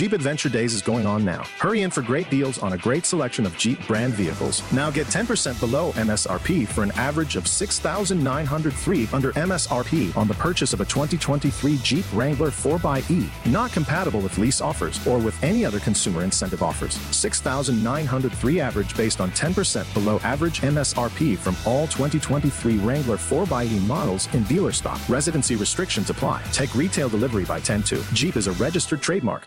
Jeep Adventure Days is going on now. Hurry in for great deals on a great selection of Jeep brand vehicles. Now get 10% below MSRP for an average of 6903 under MSRP on the purchase of a 2023 Jeep Wrangler 4xE. Not compatible with lease offers or with any other consumer incentive offers. 6903 average based on 10% below average MSRP from all 2023 Wrangler 4xE models in dealer stock. Residency restrictions apply. Take retail delivery by 10 2. Jeep is a registered trademark.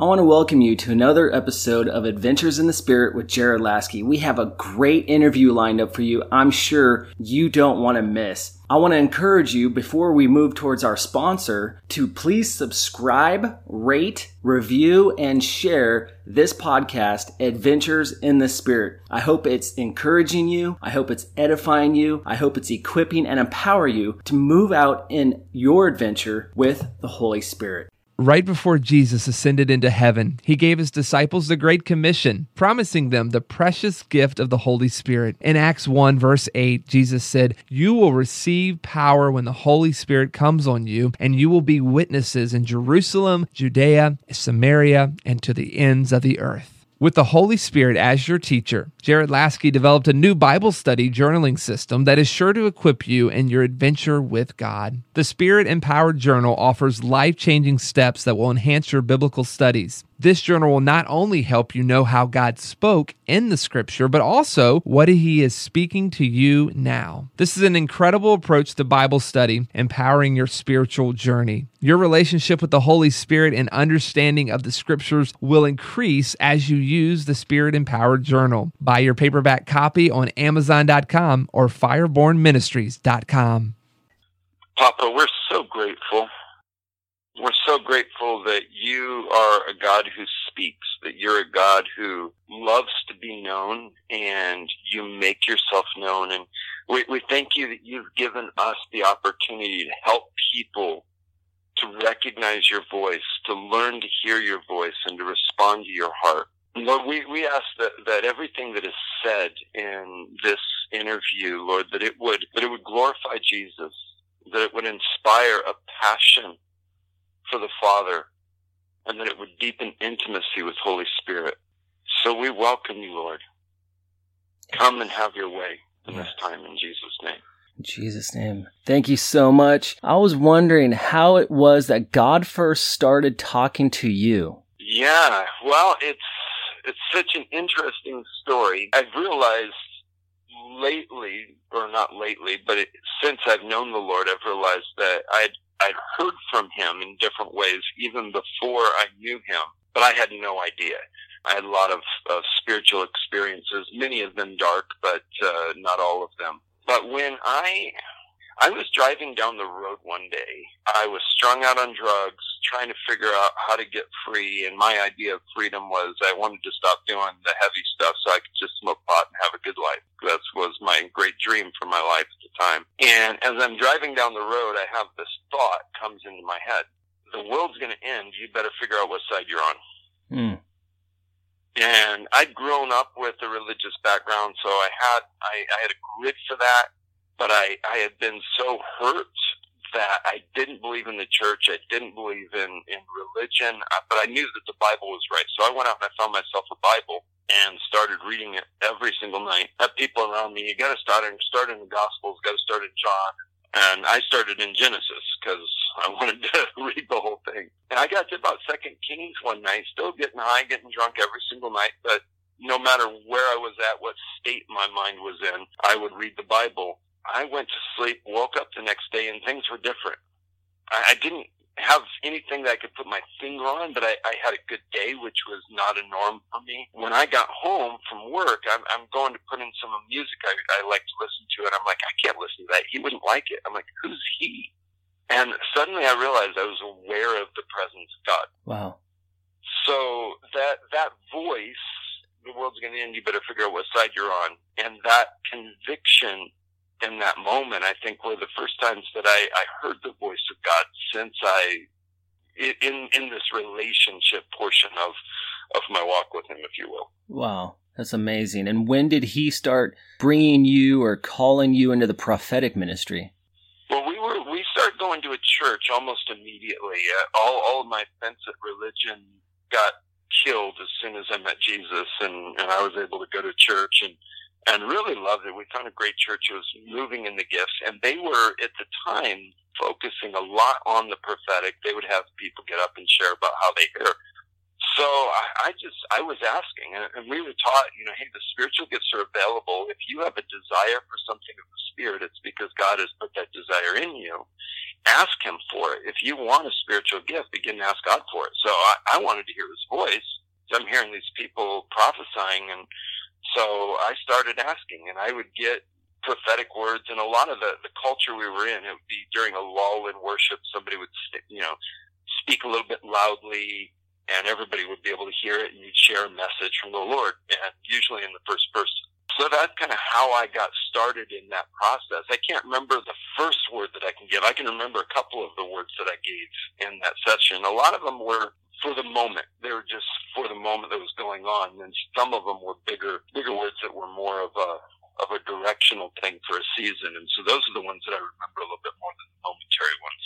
I want to welcome you to another episode of Adventures in the Spirit with Jared Laskey. We have a great interview lined up for you. I'm sure you don't want to miss. I want to encourage you before we move towards our sponsor to please subscribe, rate, review, and share this podcast, Adventures in the Spirit. I hope it's encouraging you. I hope it's edifying you. I hope it's equipping and empower you to move out in your adventure with the Holy Spirit. Right before Jesus ascended into heaven, he gave his disciples the Great Commission, promising them the precious gift of the Holy Spirit. In Acts 1, verse 8, Jesus said, You will receive power when the Holy Spirit comes on you, and you will be witnesses in Jerusalem, Judea, Samaria, and to the ends of the earth. With the Holy Spirit as your teacher, Jared Laskey developed a new Bible study journaling system that is sure to equip you in your adventure with God. The Spirit Empowered Journal offers life changing steps that will enhance your biblical studies. This journal will not only help you know how God spoke in the scripture, but also what he is speaking to you now. This is an incredible approach to Bible study, empowering your spiritual journey. Your relationship with the Holy Spirit and understanding of the scriptures will increase as you use the Spirit Empowered Journal. Buy your paperback copy on Amazon.com or FirebornMinistries.com. Papa, we're so grateful we're so grateful that you are a God who speaks, that you're a God who loves to be known and you make yourself known. And we, we thank you that you've given us the opportunity to help people to recognize your voice, to learn to hear your voice and to respond to your heart. Lord, we, we ask that, that everything that is said in this interview, Lord, that it would, that it would glorify Jesus, that it would inspire a passion for the Father, and that it would deepen intimacy with Holy Spirit. So we welcome you, Lord. Come and have your way in this time in Jesus' name. In Jesus' name. Thank you so much. I was wondering how it was that God first started talking to you. Yeah, well, it's it's such an interesting story. I've realized lately, or not lately, but it, since I've known the Lord, I've realized that I'd I'd heard from him in different ways even before I knew him, but I had no idea. I had a lot of, of spiritual experiences, many of them dark, but uh, not all of them. But when I I was driving down the road one day. I was strung out on drugs, trying to figure out how to get free. And my idea of freedom was I wanted to stop doing the heavy stuff so I could just smoke pot and have a good life. That was my great dream for my life at the time. And as I'm driving down the road, I have this thought comes into my head. The world's going to end. You better figure out what side you're on. Mm. And I'd grown up with a religious background, so I had I, I had a grid for that but I, I had been so hurt that I didn't believe in the church. I didn't believe in, in religion, uh, but I knew that the Bible was right. So I went out and I found myself a Bible and started reading it every single night. Had people around me, you gotta start in, start in the Gospels, gotta start in John. And I started in Genesis because I wanted to read the whole thing. And I got to about Second Kings one night, still getting high, getting drunk every single night, but no matter where I was at, what state my mind was in, I would read the Bible I went to sleep, woke up the next day, and things were different. I, I didn't have anything that I could put my finger on, but I, I had a good day, which was not a norm for me. When I got home from work, I'm, I'm going to put in some music I, I like to listen to, and I'm like, I can't listen to that. He wouldn't like it. I'm like, who's he? And suddenly I realized I was aware of the presence of God. Wow. So that that that voice, the world's going to end. You better figure out what side you're on, and that conviction in that moment, I think were the first times that I, I heard the voice of God since I in in this relationship portion of of my walk with Him, if you will. Wow. That's amazing. And when did he start bringing you or calling you into the prophetic ministry? Well, we were we started going to a church almost immediately. Uh, all all of my offense at religion got killed as soon as I met Jesus, and and I was able to go to church and and really loved it. We found a great church. It was moving in the gifts, and they were at the time focusing a lot on the prophetic. They would have people get up and share about how they hear so I, I just I was asking, and we were taught, you know, hey, the spiritual gifts are available. If you have a desire for something of the spirit, it's because God has put that desire in you. Ask Him for it. If you want a spiritual gift, begin to ask God for it. So I, I wanted to hear His voice. I'm hearing these people prophesying, and so I started asking, and I would get prophetic words and a lot of the, the culture we were in, it would be during a lull in worship, somebody would, you know, speak a little bit loudly, and everybody would be able to hear it and you'd share a message from the Lord and usually in the first person. So that's kind of how I got started in that process. I can't remember the first word that I can give. I can remember a couple of the words that I gave in that session. A lot of them were for the moment. They were just for the moment that was going on. And some of them were bigger, bigger words that were more of a, of a directional thing for a season. And so those are the ones that I remember a little bit more than the momentary ones.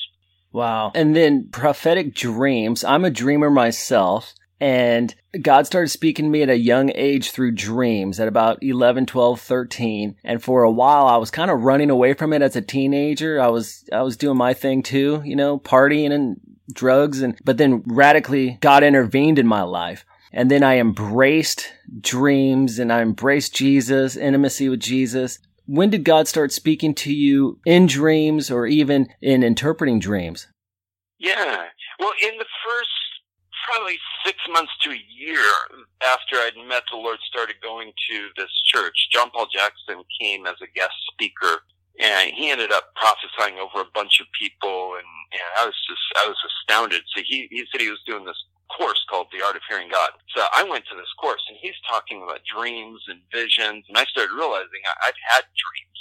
Wow. And then prophetic dreams. I'm a dreamer myself. And God started speaking to me at a young age through dreams at about 11, 12, 13. And for a while, I was kind of running away from it as a teenager. I was, I was doing my thing too, you know, partying and drugs. And, but then radically God intervened in my life. And then I embraced dreams and I embraced Jesus, intimacy with Jesus when did God start speaking to you in dreams or even in interpreting dreams? Yeah. Well, in the first probably six months to a year after I'd met the Lord, started going to this church. John Paul Jackson came as a guest speaker and he ended up prophesying over a bunch of people and, and I was just, I was astounded. So he, he said he was doing this course called The Art of Hearing God. So I went to this course and he's talking about dreams and visions and I started realizing I, I'd had dreams.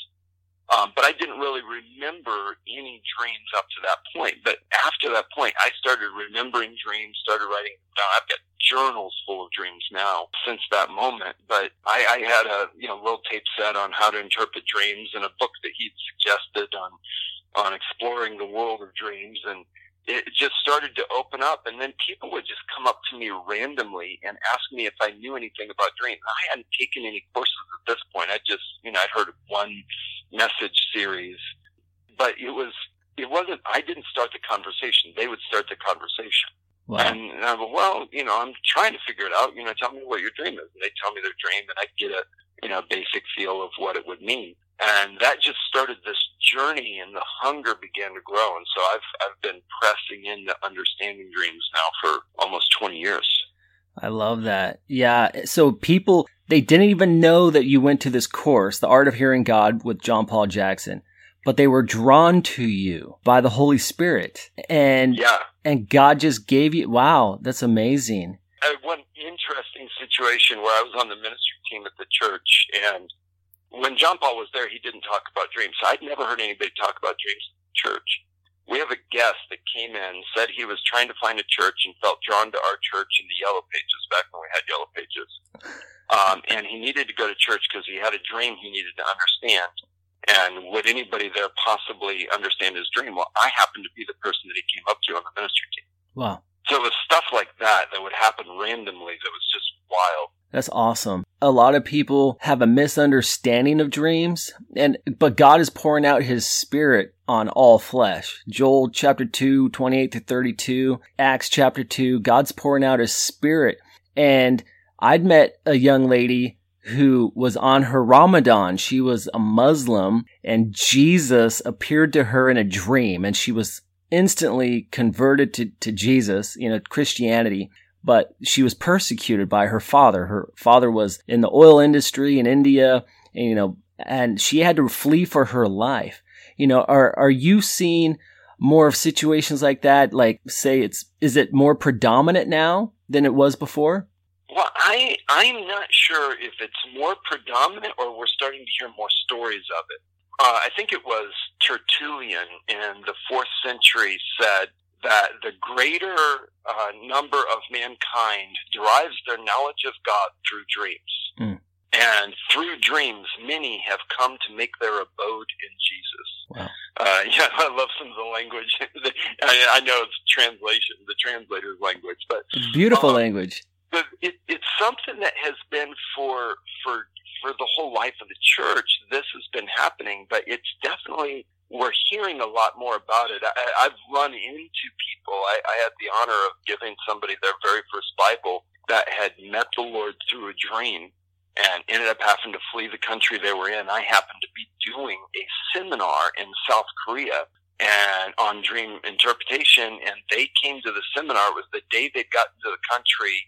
Um, but I didn't really remember any dreams up to that point. But after that point, I started remembering dreams, started writing. I've got journals full of dreams now since that moment. But I, I had a you know little tape set on how to interpret dreams and a book that he'd suggested on on exploring the world of dreams and it just started to open up and then people would just come up to me randomly and ask me if I knew anything about dreams. I hadn't taken any courses at this point. I just, you know, I'd heard of one message series, but it was, it wasn't, I didn't start the conversation. They would start the conversation. Wow. And I go, well, you know, I'm trying to figure it out. You know, tell me what your dream is. And they tell me their dream and I get a, you know, basic feel of what it would mean. And that just started this journey and the hunger began to grow. And so I've, I've been pressing into understanding dreams now for almost 20 years. I love that. Yeah. So people, they didn't even know that you went to this course, The Art of Hearing God with John Paul Jackson, but they were drawn to you by the Holy Spirit. And, yeah. and God just gave you, wow, that's amazing. I had one interesting situation where I was on the ministry team at the church and when John Paul was there, he didn't talk about dreams. I'd never heard anybody talk about dreams in church. We have a guest that came in, said he was trying to find a church and felt drawn to our church in the yellow pages back when we had yellow pages. Um, and he needed to go to church because he had a dream he needed to understand. And would anybody there possibly understand his dream? Well, I happened to be the person that he came up to on the ministry team. Wow. So it was stuff like that that would happen randomly that was just wild. That's awesome. A lot of people have a misunderstanding of dreams and but God is pouring out his spirit on all flesh. Joel chapter 2, 28 to 32, Acts chapter 2, God's pouring out his spirit. And I'd met a young lady who was on her Ramadan. She was a Muslim and Jesus appeared to her in a dream and she was instantly converted to, to Jesus, you know, Christianity but she was persecuted by her father. Her father was in the oil industry in India, and, you know, and she had to flee for her life. You know, are are you seeing more of situations like that? Like, say, it's is it more predominant now than it was before? Well, I I'm not sure if it's more predominant or we're starting to hear more stories of it. Uh, I think it was Tertullian in the fourth century said that the greater uh, number of mankind derives their knowledge of God through dreams. Mm. And through dreams, many have come to make their abode in Jesus. Wow. Uh, yeah, I love some of the language. I, I, know it's translation, the translator's language, but beautiful um, language. But it, it's something that has been for for for the whole life of the church. This has been happening, but it's definitely we're hearing a lot more about it. I, I've run into people. I, I had the honor of giving somebody their very first Bible that had met the Lord through a dream and ended up having to flee the country they were in. I happened to be doing a seminar in South Korea and on dream interpretation and they came to the seminar. It was the day they'd gotten to the country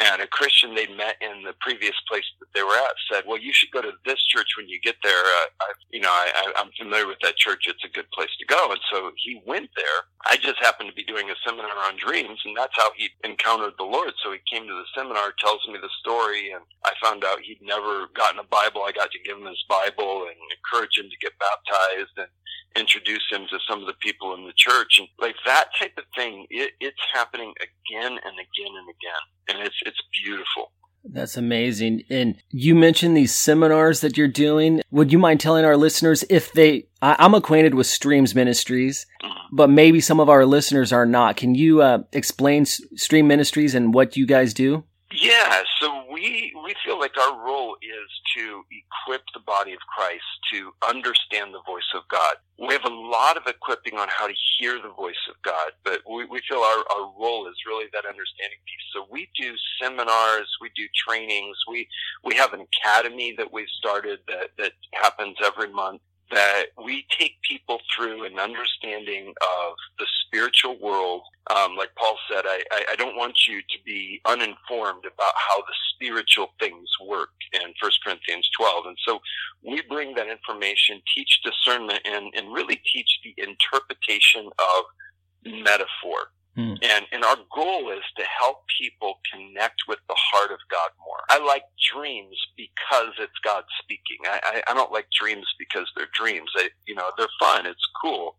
and a Christian they met in the previous place that they were at said, "Well, you should go to this church when you get there. Uh, I, you know, I, I'm familiar with that church. It's a good place to go." And so he went there. I just happened to be doing a seminar on dreams, and that's how he encountered the Lord. So he came to the seminar, tells me the story, and I found out he'd never gotten a Bible. I got to give him his Bible and encourage him to get baptized and introduce him to some of the people in the church and like that type of thing it, it's happening again and again and again and it's it's beautiful that's amazing. And you mentioned these seminars that you're doing. Would you mind telling our listeners if they, I, am acquainted with Streams Ministries, mm-hmm. but maybe some of our listeners are not. Can you uh, explain Stream Ministries and what you guys do? Yeah, so we we feel like our role is to equip the body of Christ to understand the voice of God. We have a lot of equipping on how to hear the voice of God, but we, we feel our, our role is really that understanding piece. So we do seminars, we do trainings, we we have an academy that we've started that, that happens every month that we take people through an understanding of the spiritual world. Um, like Paul said, I, I, I, don't want you to be uninformed about how the spiritual things work in 1 Corinthians 12. And so we bring that information, teach discernment, and, and really teach the interpretation of metaphor. Hmm. And, and our goal is to help people connect with the heart of God more. I like dreams because it's God speaking. I, I, I don't like dreams because they're dreams. I, you know, they're fun. It's cool.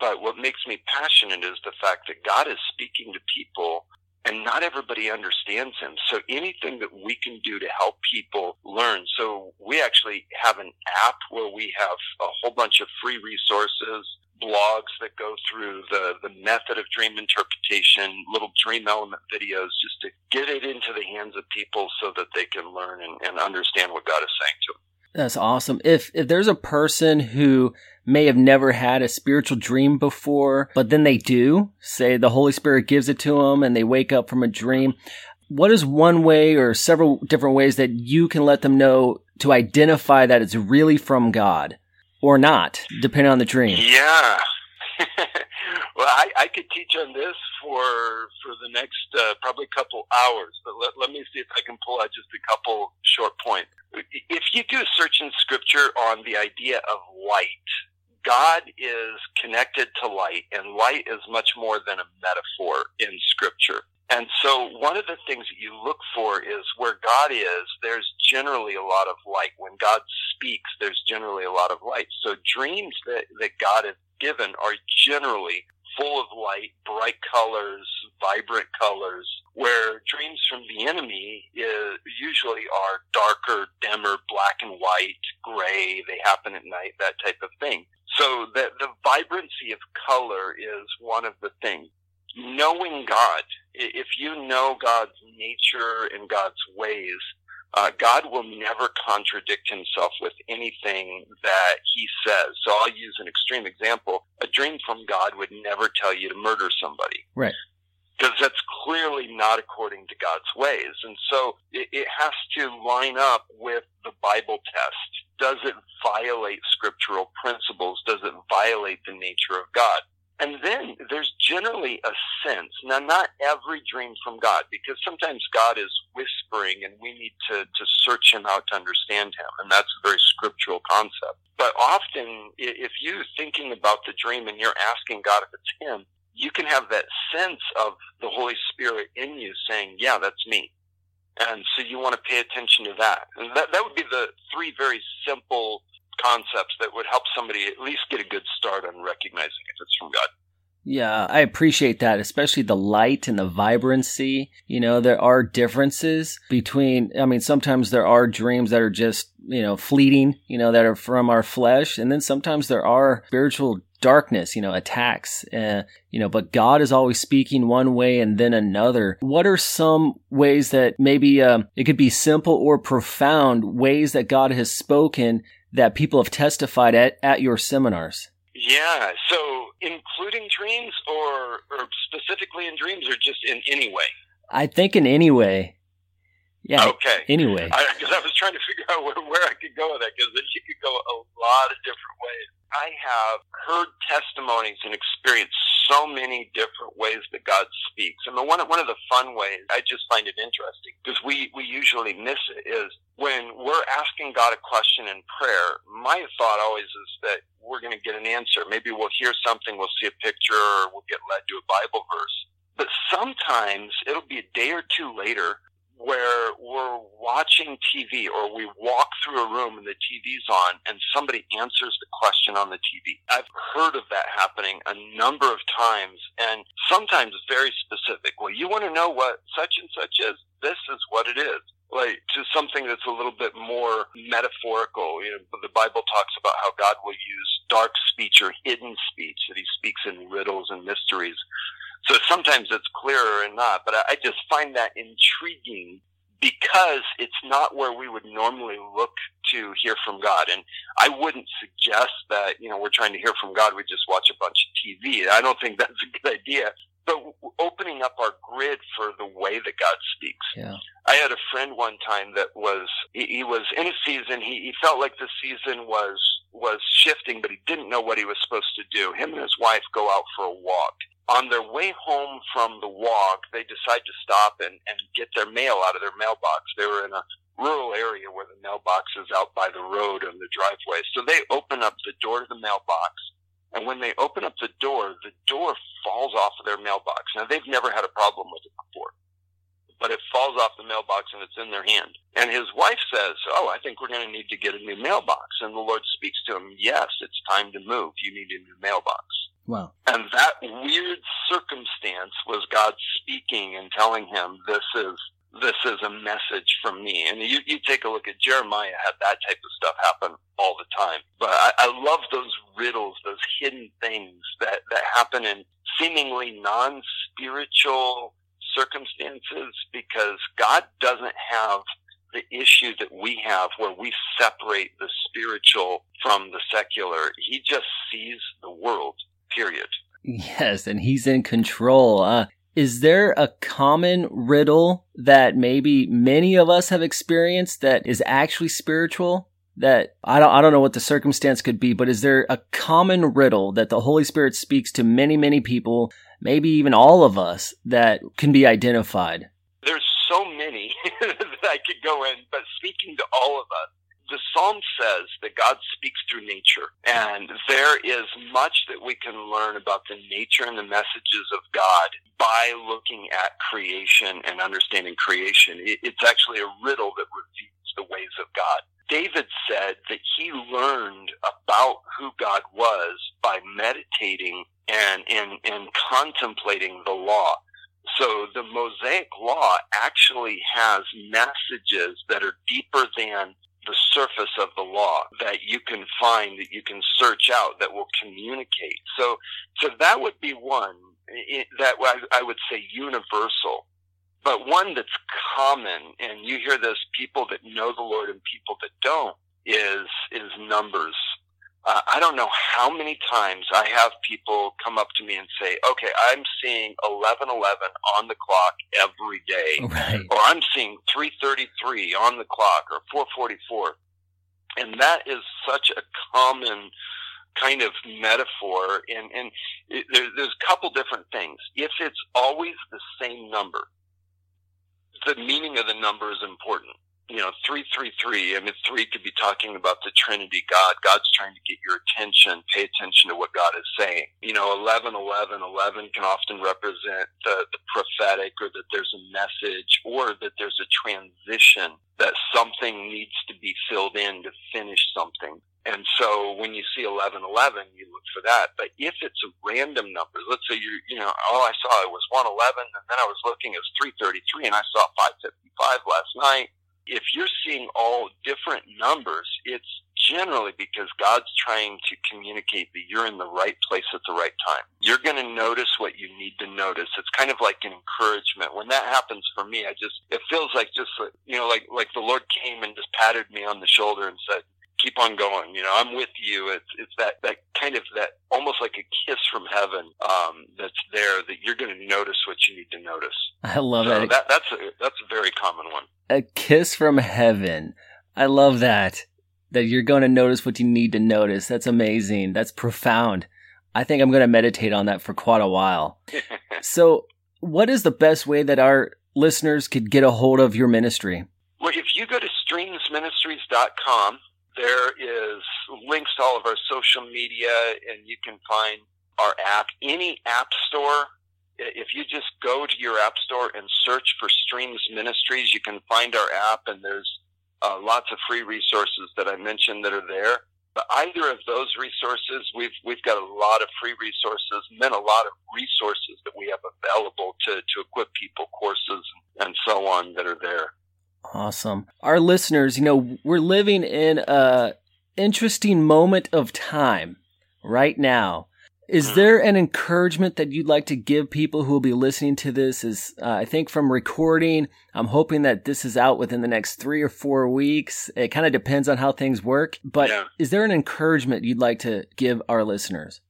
But what makes me passionate is the fact that God is speaking to people and not everybody understands him. So anything that we can do to help people learn. So we actually have an app where we have a whole bunch of free resources blogs that go through the, the method of dream interpretation, little dream element videos, just to get it into the hands of people so that they can learn and, and understand what God is saying to them. That's awesome. If if there's a person who may have never had a spiritual dream before, but then they do, say the Holy Spirit gives it to them and they wake up from a dream, what is one way or several different ways that you can let them know to identify that it's really from God? or not, depending on the dream. Yeah. Well, I, I could teach on this for for the next uh, probably couple hours, but let, let me see if I can pull out just a couple short points. If you do search in Scripture on the idea of light, God is connected to light, and light is much more than a metaphor in Scripture. And so one of the things that you look for is where God is, there's generally a lot of light. When God speaks, there's generally a lot of light. So dreams that, that God has given are generally full of light, bright colors, vibrant colors, where dreams from the enemy is, usually are darker, dimmer, black and white, gray, they happen at night, that type of thing. So the, the vibrancy of color is one of the things knowing God, if you know God's nature and God's ways, uh, God will never contradict himself with anything that he says. So I'll use an extreme example. A dream from God would never tell you to murder somebody. Right. Because that's clearly not according to God's ways. And so it, it has to line up with the Bible test. Does it violate scriptural principles? Does it violate the nature of God? And then there's generally a sense, now not every dream from God, because sometimes God is whispering and we need to, to search him out to understand him. And that's a very scriptural concept. But often, if you're thinking about the dream and you're asking God if it's him, you can have that sense of the Holy Spirit in you saying, yeah, that's me. And so you want to pay attention to that. And that, that would be the three very simple concepts that would help somebody at least get a good start on recognizing if it's from God. Yeah, I appreciate that, especially the light and the vibrancy. You know, there are differences between, I mean, sometimes there are dreams that are just, you know, fleeting, you know, that are from our flesh. And then sometimes there are spiritual darkness, you know, attacks, uh, you know, but God is always speaking one way and then another. What are some ways that maybe um, it could be simple or profound ways that God has spoken that people have testified at, at your seminars? Yeah. So, including dreams, or or specifically in dreams, or just in any way? I think in any way. Yeah. Okay. Anyway, because I, I, was trying to figure out where, where I could go with that, because you could go a lot of different ways. I have heard testimonies and experienced so many different ways that God speaks. And the one one of the fun ways I just find it interesting because we we usually miss it is when we're asking God a question in prayer. My thought always is that we're going to get an answer. Maybe we'll hear something, we'll see a picture, or we'll get led to a Bible verse. But sometimes it'll be a day or two later where we're watching TV or we walk through a room and the TV's on and somebody answers the question on the TV. I've heard of that happening a number of times and sometimes very specific. Well, you want to know what such and such is? This is what it is. Like to something that's a little bit more metaphorical. You know, the Bible talks about how God will use dark speech or hidden speech, that he speaks in riddles and mysteries so sometimes it's clearer and not, but I just find that intriguing because it's not where we would normally look to hear from God. And I wouldn't suggest that, you know, we're trying to hear from God, we just watch a bunch of TV. I don't think that's a good idea. But opening up our grid for the way that God speaks. Yeah. I had a friend one time that was, he, he was in a season, he, he felt like the season was, was shifting, but he didn't know what he was supposed to do. Him and his wife go out for a walk on their way home from the walk, they decide to stop and, and get their mail out of their mailbox. They were in a rural area where the mailbox is out by the road and the driveway. So they open up the door to the mailbox. And when they open up the door, the door falls off of their mailbox. Now they've never had a problem with it before, but it falls off the mailbox and it's in their hand. And his wife says, Oh, I think we're going to need to get a new mailbox. And the Lord speaks to him, Yes, it's time to move. You need a new mailbox. Wow. And that weird circumstance was God speaking and telling him, this is, this is a message from me. And you, you take a look at Jeremiah had that type of stuff happen all the time. But I, I love those riddles, those hidden things that, that happen in seemingly non-spiritual circumstances because God doesn't have the issue that we have where we separate the spiritual from the secular. He just sees the world period. Yes, and he's in control. Uh, is there a common riddle that maybe many of us have experienced that is actually spiritual? That I don't, I don't know what the circumstance could be, but is there a common riddle that the Holy Spirit speaks to many, many people, maybe even all of us, that can be identified? There's so many that I could go in, but speaking to all of us, the Psalm says that God speaks through nature, and there is much that we can learn about the nature and the messages of God by looking at creation and understanding creation. It's actually a riddle that reveals the ways of God. David said that he learned about who God was by meditating and, and, and contemplating the law. So the Mosaic Law actually has messages that are deeper than the surface of the law that you can find, that you can search out, that will communicate. So, so that would be one that I would say universal, but one that's common, and you hear this people that know the Lord and people that don't, is is numbers uh, I don't know how many times I have people come up to me and say, okay, I'm seeing 1111 on the clock every day. Right. Or I'm seeing 333 on the clock or 444. And that is such a common kind of metaphor. And, and it, there, there's a couple different things. If it's always the same number, the meaning of the number is important you know, 333, I mean, three could be talking about the Trinity God. God's trying to get your attention, pay attention to what God is saying. You know, 11, 11, 11 can often represent the, the prophetic or that there's a message or that there's a transition that something needs to be filled in to finish something. And so when you see 1111, you look for that. But if it's a random number, let's say you you know, all I saw was 111 and then I was looking, it was 333 and I saw 555 last night. If you're seeing all different numbers, it's generally because God's trying to communicate that you're in the right place at the right time. You're going to notice what you need to notice. It's kind of like an encouragement. When that happens for me, I just, it feels like just, you know, like, like the Lord came and just patted me on the shoulder and said, keep on going. You know, I'm with you. It's it's that that kind of that almost like a kiss from heaven um, that's there that you're going to notice what you need to notice. I love so that. that. That's a, that's a very common one. A kiss from heaven. I love that. That you're going to notice what you need to notice. That's amazing. That's profound. I think I'm going to meditate on that for quite a while. so, what is the best way that our listeners could get a hold of your ministry? Well, if you go to streamsministries.com, there is links to all of our social media, and you can find our app. Any app store, if you just go to your app store and search for Streams Ministries, you can find our app, and there's uh, lots of free resources that I mentioned that are there. But either of those resources, we've we've got a lot of free resources, and then a lot of resources that we have available to to equip people, courses and so on that are there. Awesome. Our listeners, you know, we're living in a interesting moment of time right now. Is mm-hmm. there an encouragement that you'd like to give people who will be listening to this? Is uh, I think from recording, I'm hoping that this is out within the next three or four weeks. It kind of depends on how things work. But yeah. is there an encouragement you'd like to give our listeners?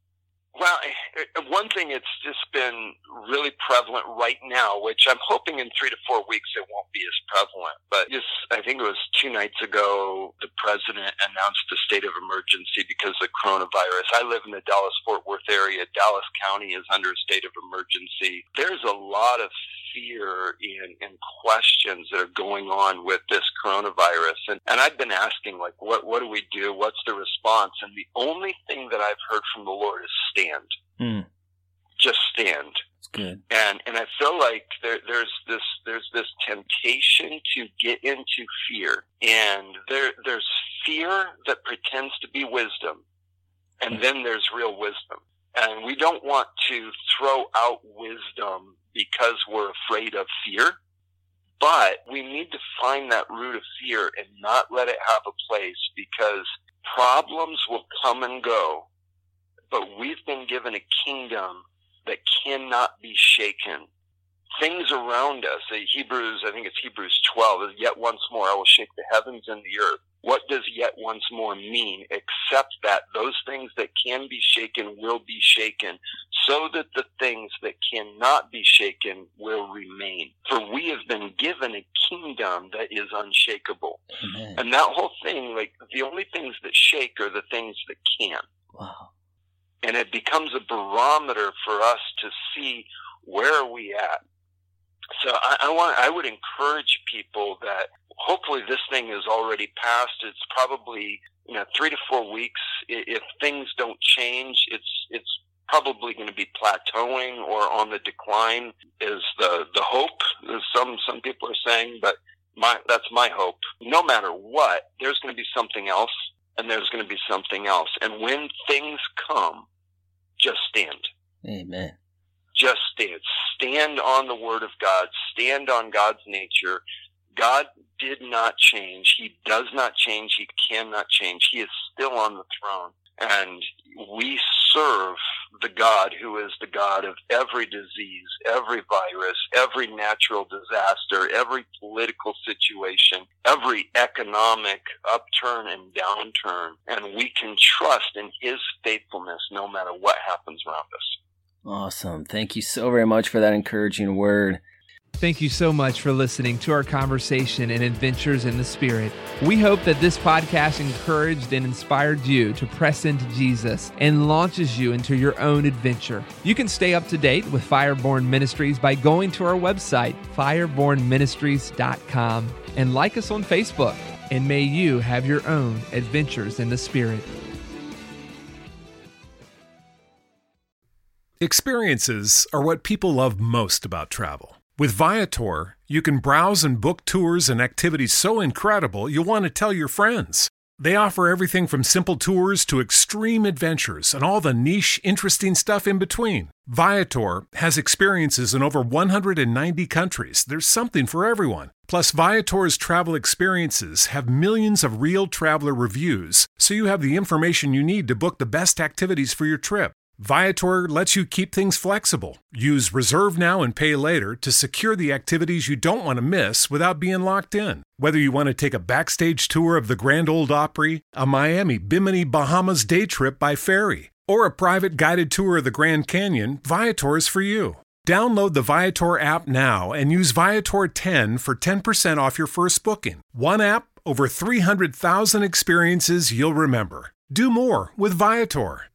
Well, Uh, one thing it's just been really prevalent right now, which I'm hoping in three to four weeks it won't be as prevalent. But just, I think it was two nights ago, the president announced a state of emergency because of coronavirus. I live in the Dallas Fort Worth area. Dallas County is under a state of emergency. There's a lot of fear and, and questions that are going on with this coronavirus. And, and I've been asking, like, what, what do we do? What's the response? And the only thing that I've heard from the Lord is stand. Mm. Just stand. That's good. And, and I feel like there, there's this, there's this temptation to get into fear. And there, there's fear that pretends to be wisdom. And then there's real wisdom. And we don't want to throw out wisdom because we're afraid of fear. But we need to find that root of fear and not let it have a place because problems will come and go. But we've been given a kingdom that cannot be shaken. Things around us, uh, Hebrews, I think it's Hebrews 12, yet once more I will shake the heavens and the earth what does yet once more mean except that those things that can be shaken will be shaken so that the things that cannot be shaken will remain. For we have been given a kingdom that is unshakable. Amen. And that whole thing, like the only things that shake are the things that can. Wow. And it becomes a barometer for us to see where are we at. So I, I want, I would encourage people that hopefully this thing is already passed. It's probably you know three to four weeks. If things don't change, it's it's probably going to be plateauing or on the decline. Is the the hope? Some some people are saying, but my that's my hope. No matter what, there's going to be something else, and there's going to be something else. And when things come, just stand. Amen. Just stand. Stand on the word of God. Stand on God's nature. God did not change. He does not change. He cannot change. He is still on the throne. And we serve the God who is the God of every disease, every virus, every natural disaster, every political situation, every economic upturn and downturn. And we can trust in his faithfulness no matter what happens around us. Awesome. Thank you so very much for that encouraging word. Thank you so much for listening to our conversation and adventures in the Spirit. We hope that this podcast encouraged and inspired you to press into Jesus and launches you into your own adventure. You can stay up to date with Fireborn Ministries by going to our website, firebornministries.com, and like us on Facebook. And may you have your own adventures in the Spirit. Experiences are what people love most about travel. With Viator, you can browse and book tours and activities so incredible you'll want to tell your friends. They offer everything from simple tours to extreme adventures and all the niche, interesting stuff in between. Viator has experiences in over 190 countries. There's something for everyone. Plus, Viator's travel experiences have millions of real traveler reviews, so you have the information you need to book the best activities for your trip. Viator lets you keep things flexible. Use Reserve Now and Pay Later to secure the activities you don't want to miss without being locked in. Whether you want to take a backstage tour of the Grand Ole Opry, a Miami Bimini Bahamas day trip by ferry, or a private guided tour of the Grand Canyon, Viator is for you. Download the Viator app now and use Viator 10 for 10% off your first booking. One app, over 300,000 experiences you'll remember. Do more with Viator.